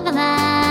my life.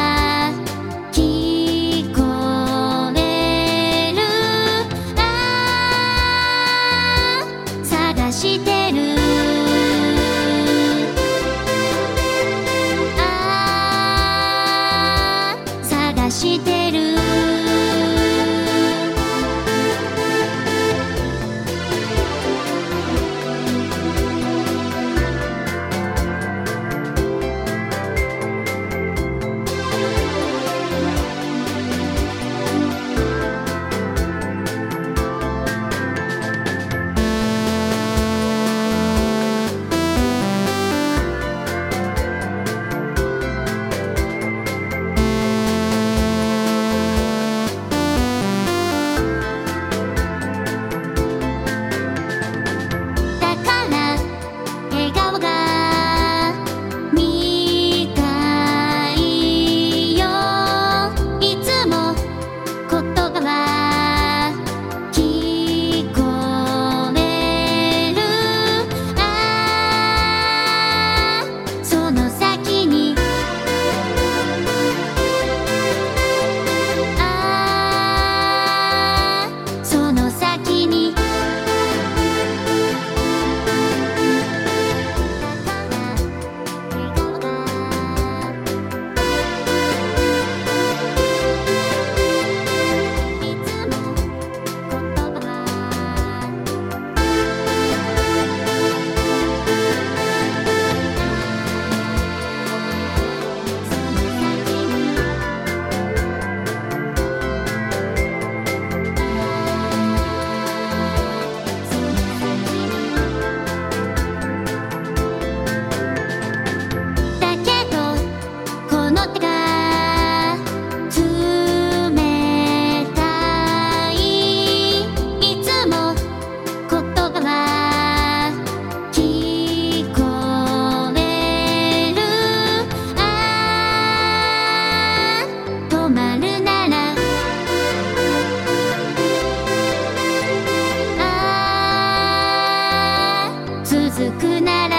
くなら